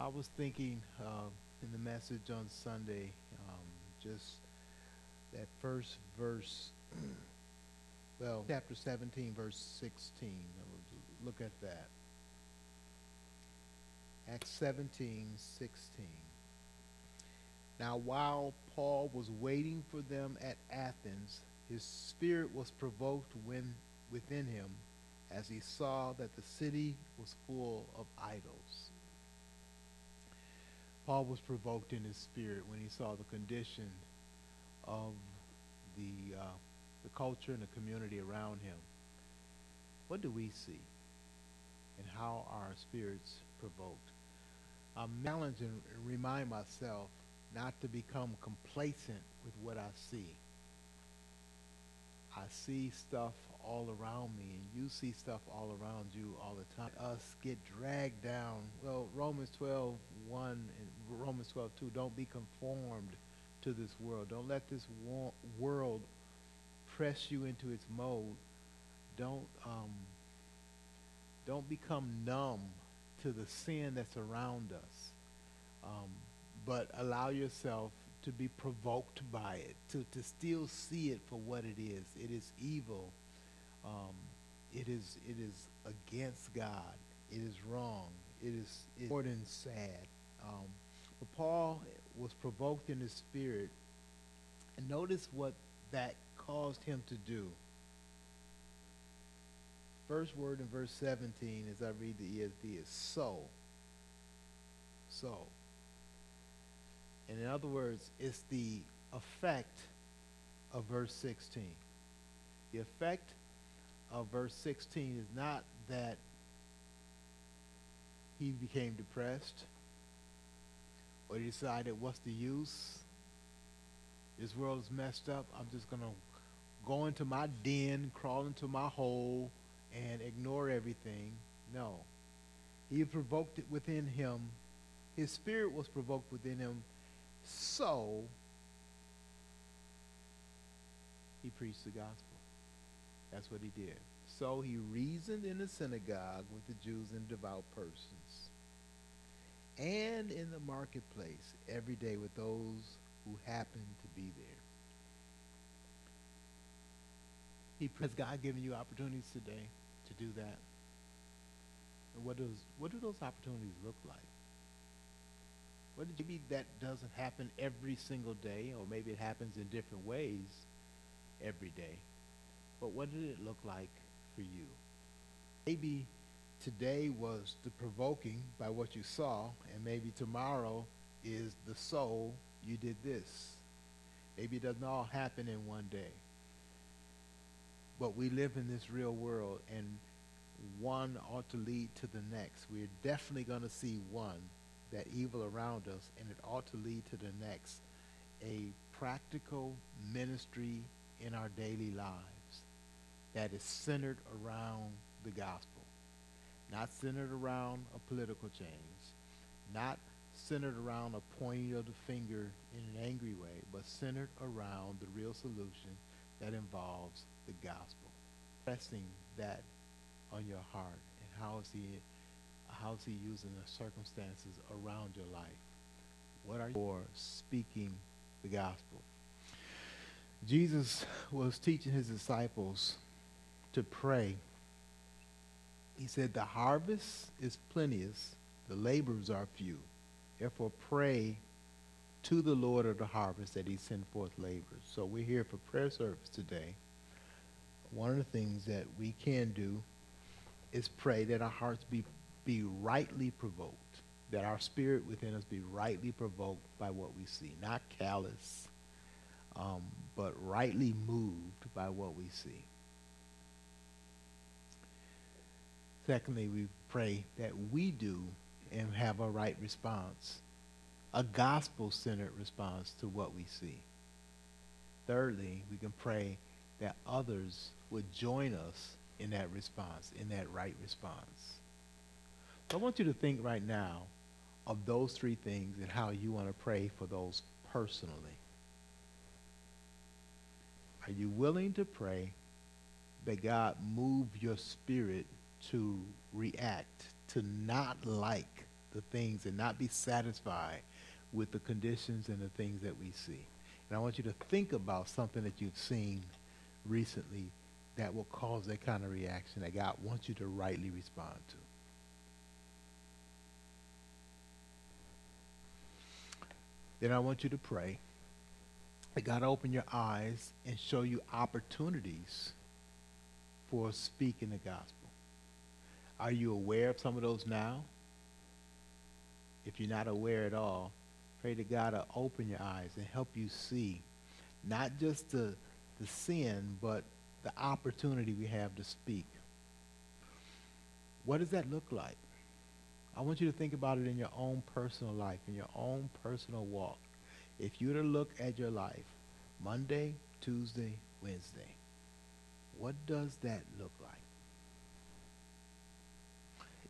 I was thinking uh, in the message on Sunday, um, just that first verse, well, chapter 17, verse 16. Look at that. Acts 17, 16. Now, while Paul was waiting for them at Athens, his spirit was provoked when, within him as he saw that the city was full of idols. Paul was provoked in his spirit when he saw the condition of the, uh, the culture and the community around him. What do we see? And how are our spirits provoked? I'm challenged and remind myself not to become complacent with what I see. I see stuff all around me, and you see stuff all around you all the time. Us get dragged down. Well, Romans 12, 1 and Romans 12, 2, don't be conformed to this world. Don't let this world press you into its mold. Don't, um, don't become numb to the sin that's around us. Um, but allow yourself to be provoked by it, to, to still see it for what it is. It is evil. Um, it is it is against God. It is wrong. It is than sad. Um, but Paul was provoked in his spirit, and notice what that caused him to do. First word in verse 17, as I read the ESV, is so. So. And in other words, it's the effect of verse 16. The effect of verse 16 is not that he became depressed or he decided, what's the use? This world is messed up. I'm just going to go into my den, crawl into my hole, and ignore everything. No. He provoked it within him. His spirit was provoked within him so, he preached the gospel. That's what he did. So he reasoned in the synagogue with the Jews and devout persons, and in the marketplace every day with those who happen to be there. He has God given you opportunities today to do that? And what does what do those opportunities look like? Well, maybe that doesn't happen every single day, or maybe it happens in different ways every day. But what did it look like for you? Maybe today was the provoking by what you saw, and maybe tomorrow is the soul, you did this. Maybe it doesn't all happen in one day. But we live in this real world, and one ought to lead to the next. We're definitely going to see one that evil around us, and it ought to lead to the next. A practical ministry in our daily lives that is centered around the gospel, not centered around a political change, not centered around a pointing of the finger in an angry way, but centered around the real solution that involves the gospel. Pressing that on your heart, and how is he how's he using the circumstances around your life? What are you for speaking the gospel? Jesus was teaching his disciples to pray. He said, The harvest is plenteous, the laborers are few. Therefore, pray to the Lord of the harvest that he send forth laborers. So we're here for prayer service today. One of the things that we can do is pray that our hearts be be rightly provoked, that our spirit within us be rightly provoked by what we see, not callous, um, but rightly moved by what we see. Secondly, we pray that we do and have a right response, a gospel centered response to what we see. Thirdly, we can pray that others would join us in that response, in that right response. So I want you to think right now of those three things and how you want to pray for those personally. Are you willing to pray that God move your spirit to react, to not like the things and not be satisfied with the conditions and the things that we see. And I want you to think about something that you've seen recently that will cause that kind of reaction that God wants you to rightly respond to. Then I want you to pray that God open your eyes and show you opportunities for speaking the gospel. Are you aware of some of those now? If you're not aware at all, pray to God to open your eyes and help you see not just the, the sin, but the opportunity we have to speak. What does that look like? I want you to think about it in your own personal life, in your own personal walk. If you were to look at your life, Monday, Tuesday, Wednesday, what does that look like?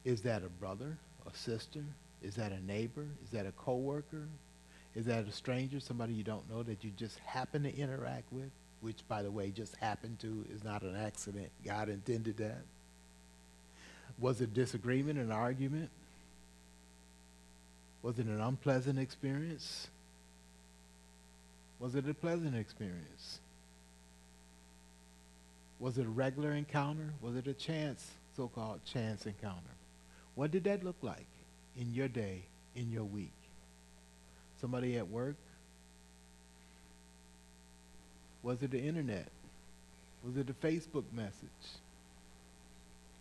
Is that a brother, a sister? Is that a neighbor? Is that a coworker? Is that a stranger, somebody you don't know that you just happen to interact with? Which, by the way, just happened to is not an accident. God intended that. Was it disagreement, an argument? Was it an unpleasant experience? Was it a pleasant experience? Was it a regular encounter? Was it a chance, so-called chance encounter? What did that look like in your day, in your week? Somebody at work? Was it the internet? Was it a Facebook message?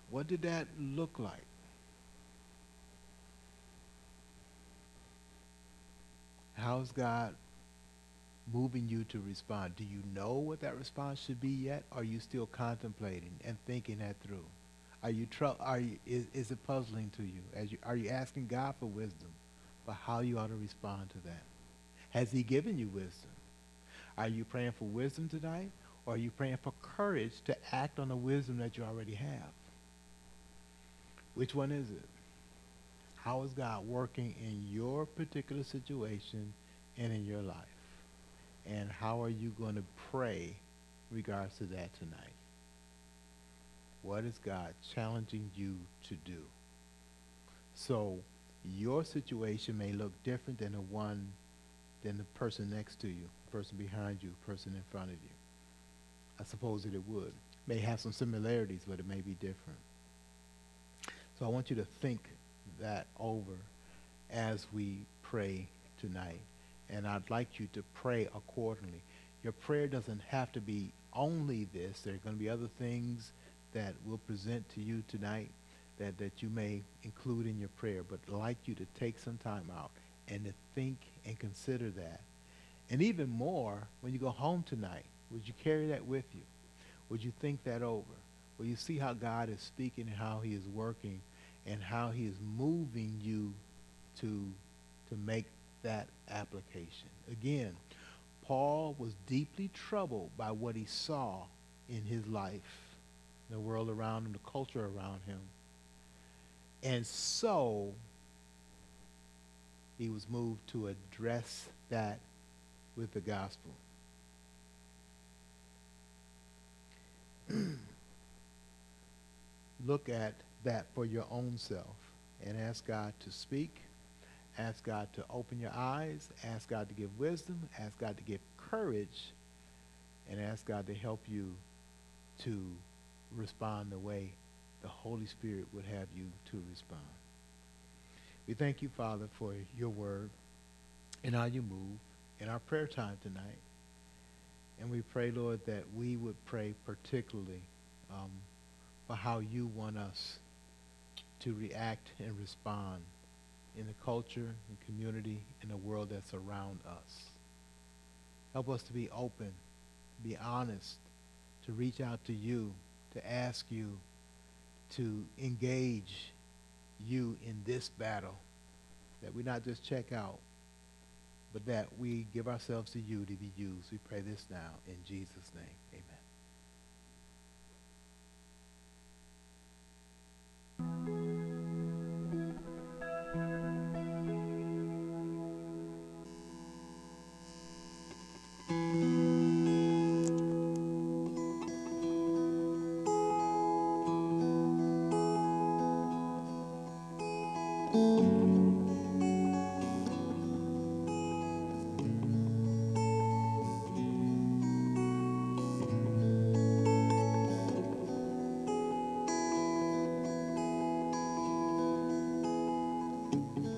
What did that look like? How's God moving you to respond? Do you know what that response should be yet? Are you still contemplating and thinking that through? Are you, tr- are you is, is it puzzling to you? As you? Are you asking God for wisdom for how you ought to respond to that? Has he given you wisdom? Are you praying for wisdom tonight? Or are you praying for courage to act on the wisdom that you already have? Which one is it? How is God working in your particular situation and in your life? And how are you going to pray regards to that tonight? What is God challenging you to do? So your situation may look different than the one than the person next to you, person behind you, person in front of you. I suppose that it would. May have some similarities, but it may be different. So I want you to think that over as we pray tonight. And I'd like you to pray accordingly. Your prayer doesn't have to be only this. There are going to be other things that we'll present to you tonight that, that you may include in your prayer. But I'd like you to take some time out and to think and consider that. And even more, when you go home tonight, would you carry that with you? Would you think that over? Will you see how God is speaking and how he is working and how he is moving you to, to make that application? Again, Paul was deeply troubled by what he saw in his life, the world around him, the culture around him. And so he was moved to address that with the gospel. Look at that for your own self and ask God to speak. Ask God to open your eyes. Ask God to give wisdom. Ask God to give courage. And ask God to help you to respond the way the Holy Spirit would have you to respond. We thank you, Father, for your word and how you move in our prayer time tonight. And we pray, Lord, that we would pray particularly um, for how you want us to react and respond in the culture and community and the world that's around us. Help us to be open, be honest, to reach out to you, to ask you to engage you in this battle, that we not just check out, but that we give ourselves to you to be used. We pray this now in Jesus' name. Amen. Mm-hmm.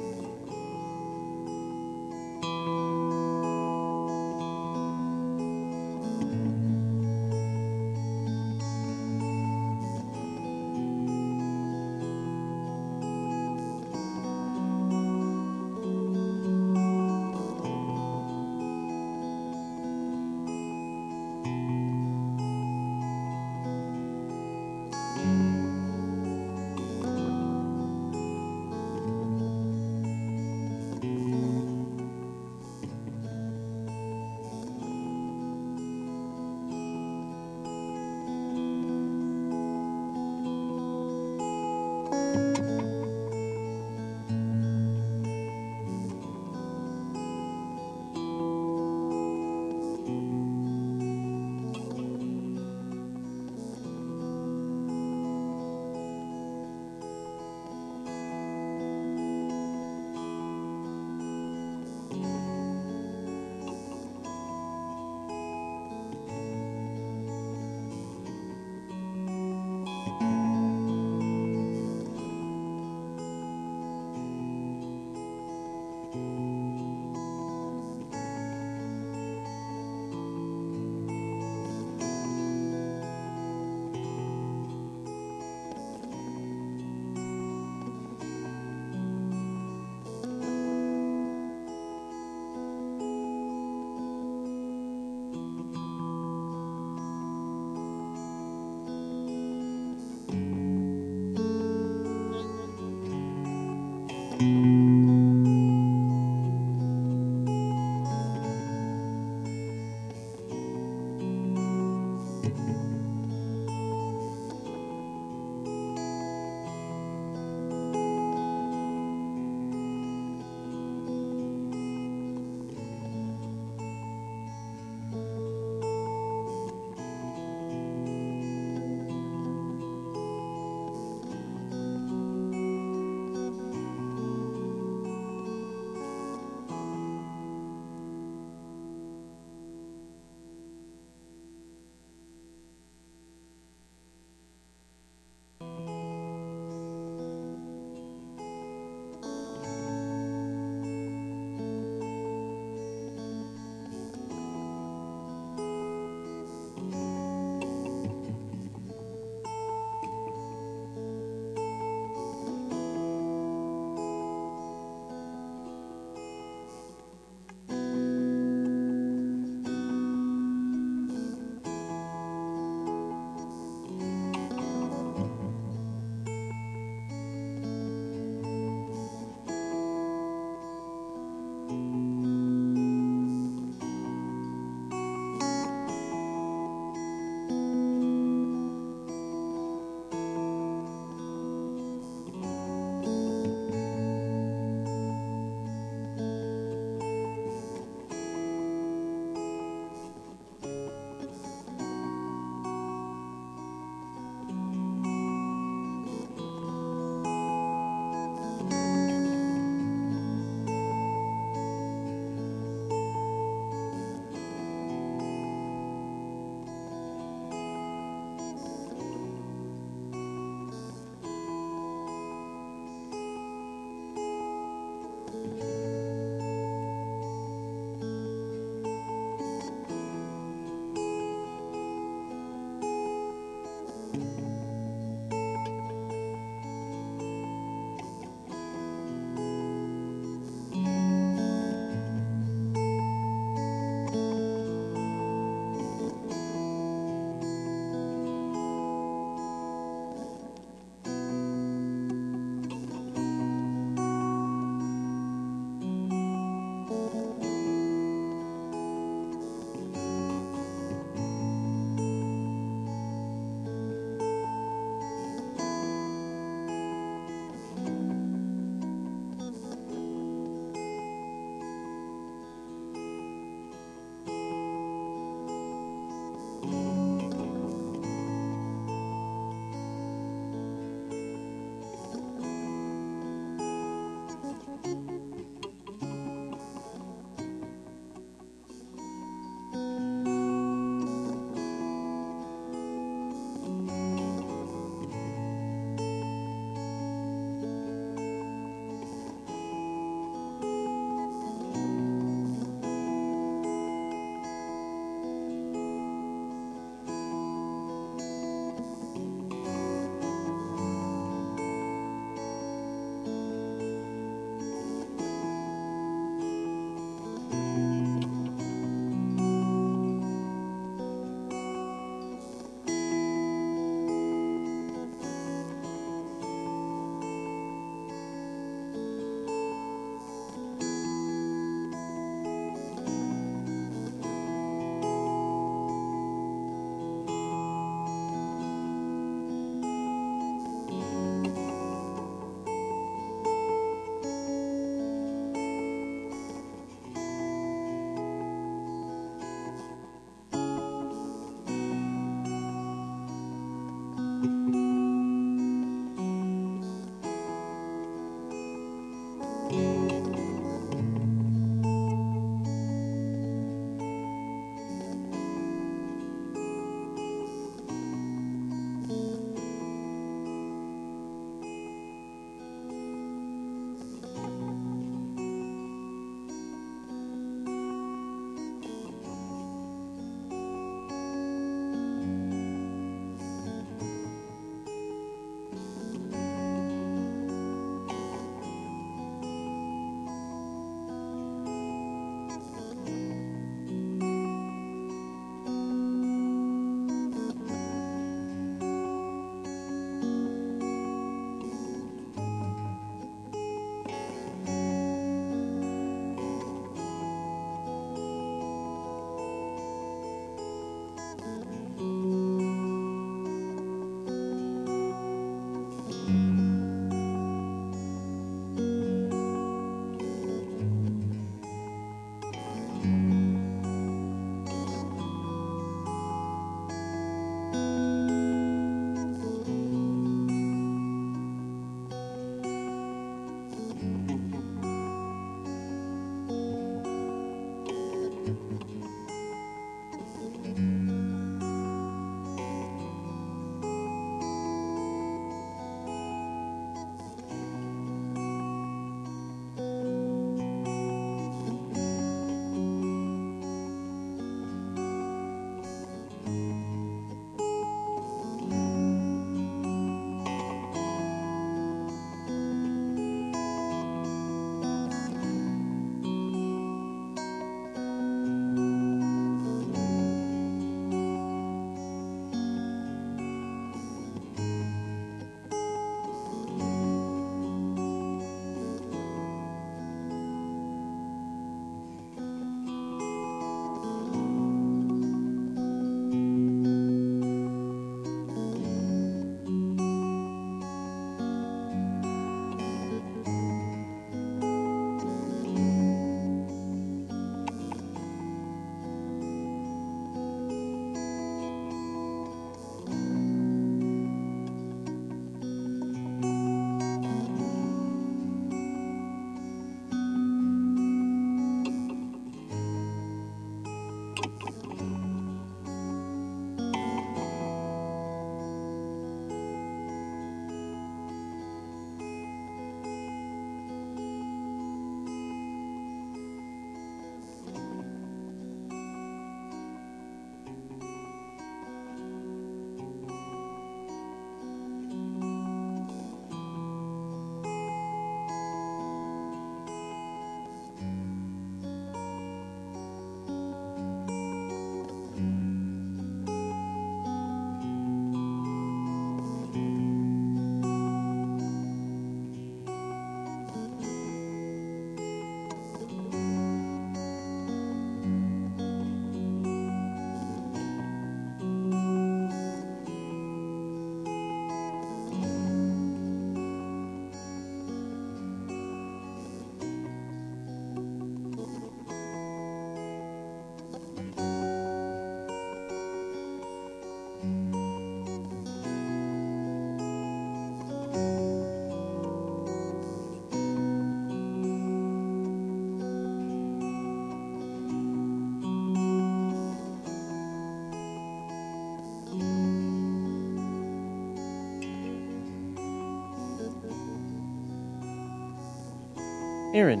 Aaron,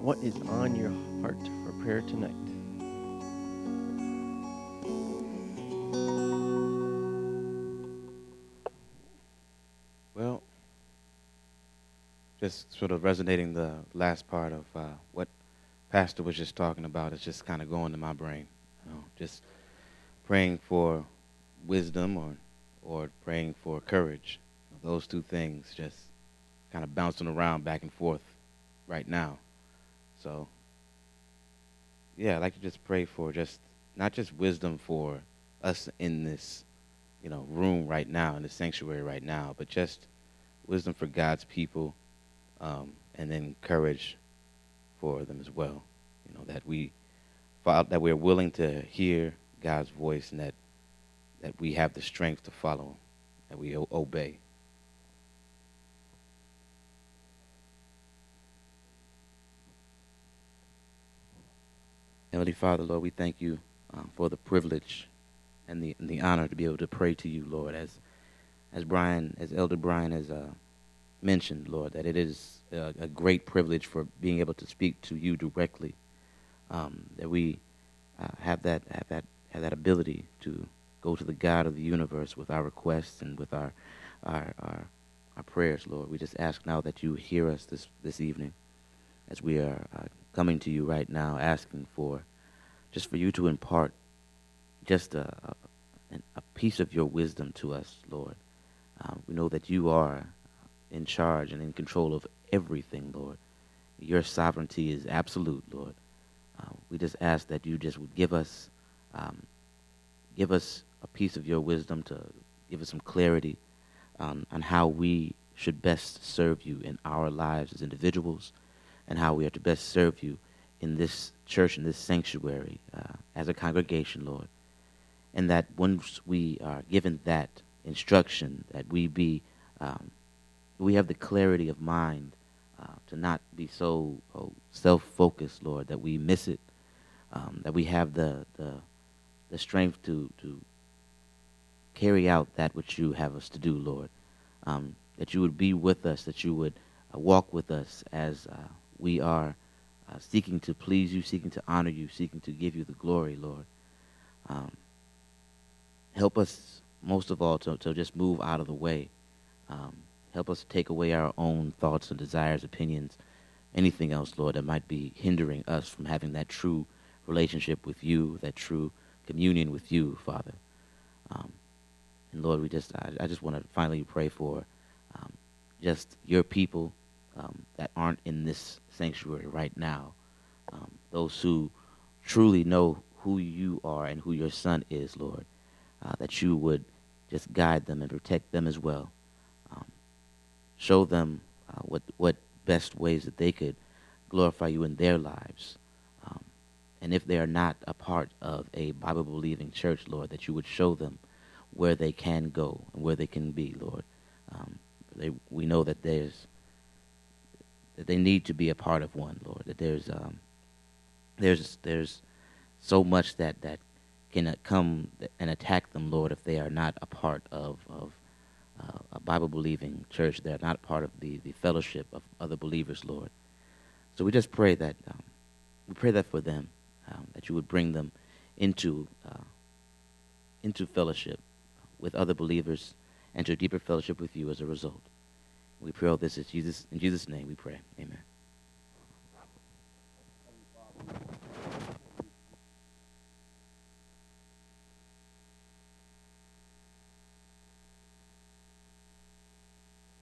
what is on your heart for prayer tonight? Well, just sort of resonating the last part of uh, what Pastor was just talking about is just kind of going to my brain. You know, just praying for wisdom or or praying for courage. Those two things just kind of bouncing around back and forth right now. So, yeah, I'd like to just pray for just not just wisdom for us in this, you know, room right now, in the sanctuary right now, but just wisdom for God's people, um, and then courage for them as well. You know that we that we're willing to hear God's voice and that that we have the strength to follow, that we obey. Heavenly Father, Lord, we thank you um, for the privilege and the and the honor to be able to pray to you, Lord, as as Brian, as Elder Brian has uh, mentioned, Lord, that it is a, a, great privilege for being able to speak to you directly. Um, that we uh, have that have that have that ability to go to the God of the universe with our requests and with our our our, our prayers, Lord. We just ask now that you hear us this this evening, as we are uh, coming to you right now, asking for just for you to impart just a, a, a piece of your wisdom to us, Lord. Uh, we know that you are in charge and in control of everything, Lord. Your sovereignty is absolute, Lord. Uh, we just ask that you just would give us, um, give us a piece of your wisdom to give us some clarity um, on how we should best serve you in our lives as individuals and how we are to best serve you in this church, in this sanctuary, uh, as a congregation, Lord. And that once we are given that instruction, that we be, um, we have the clarity of mind uh, to not be so oh, self-focused, Lord, that we miss it, um, that we have the, the, the strength to, to carry out that which you have us to do, Lord. Um, that you would be with us, that you would uh, walk with us as uh, we are uh, seeking to please you, seeking to honor you, seeking to give you the glory, Lord. Um, help us, most of all, to, to just move out of the way. Um, help us take away our own thoughts and desires, opinions, anything else, Lord, that might be hindering us from having that true relationship with you, that true communion with you, Father. Um, and Lord, we just, I, I just want to finally pray for um, just your people um, that aren't in this sanctuary right now, um, those who truly know who you are and who your son is, Lord, uh, that you would just guide them and protect them as well. Um, show them uh, what, what best ways that they could glorify you in their lives. Um, and if they are not a part of a Bible believing church, Lord, that you would show them where they can go and where they can be, Lord. Um, they, we know that there's that they need to be a part of one, Lord. That there's um, there's there's so much that that can come and attack them, Lord, if they are not a part of of uh, a Bible believing church. They're not part of the the fellowship of other believers, Lord. So we just pray that um, we pray that for them, um, that you would bring them into uh, into fellowship with other believers and to a deeper fellowship with you as a result. We pray all this in Jesus, in Jesus' name we pray. Amen.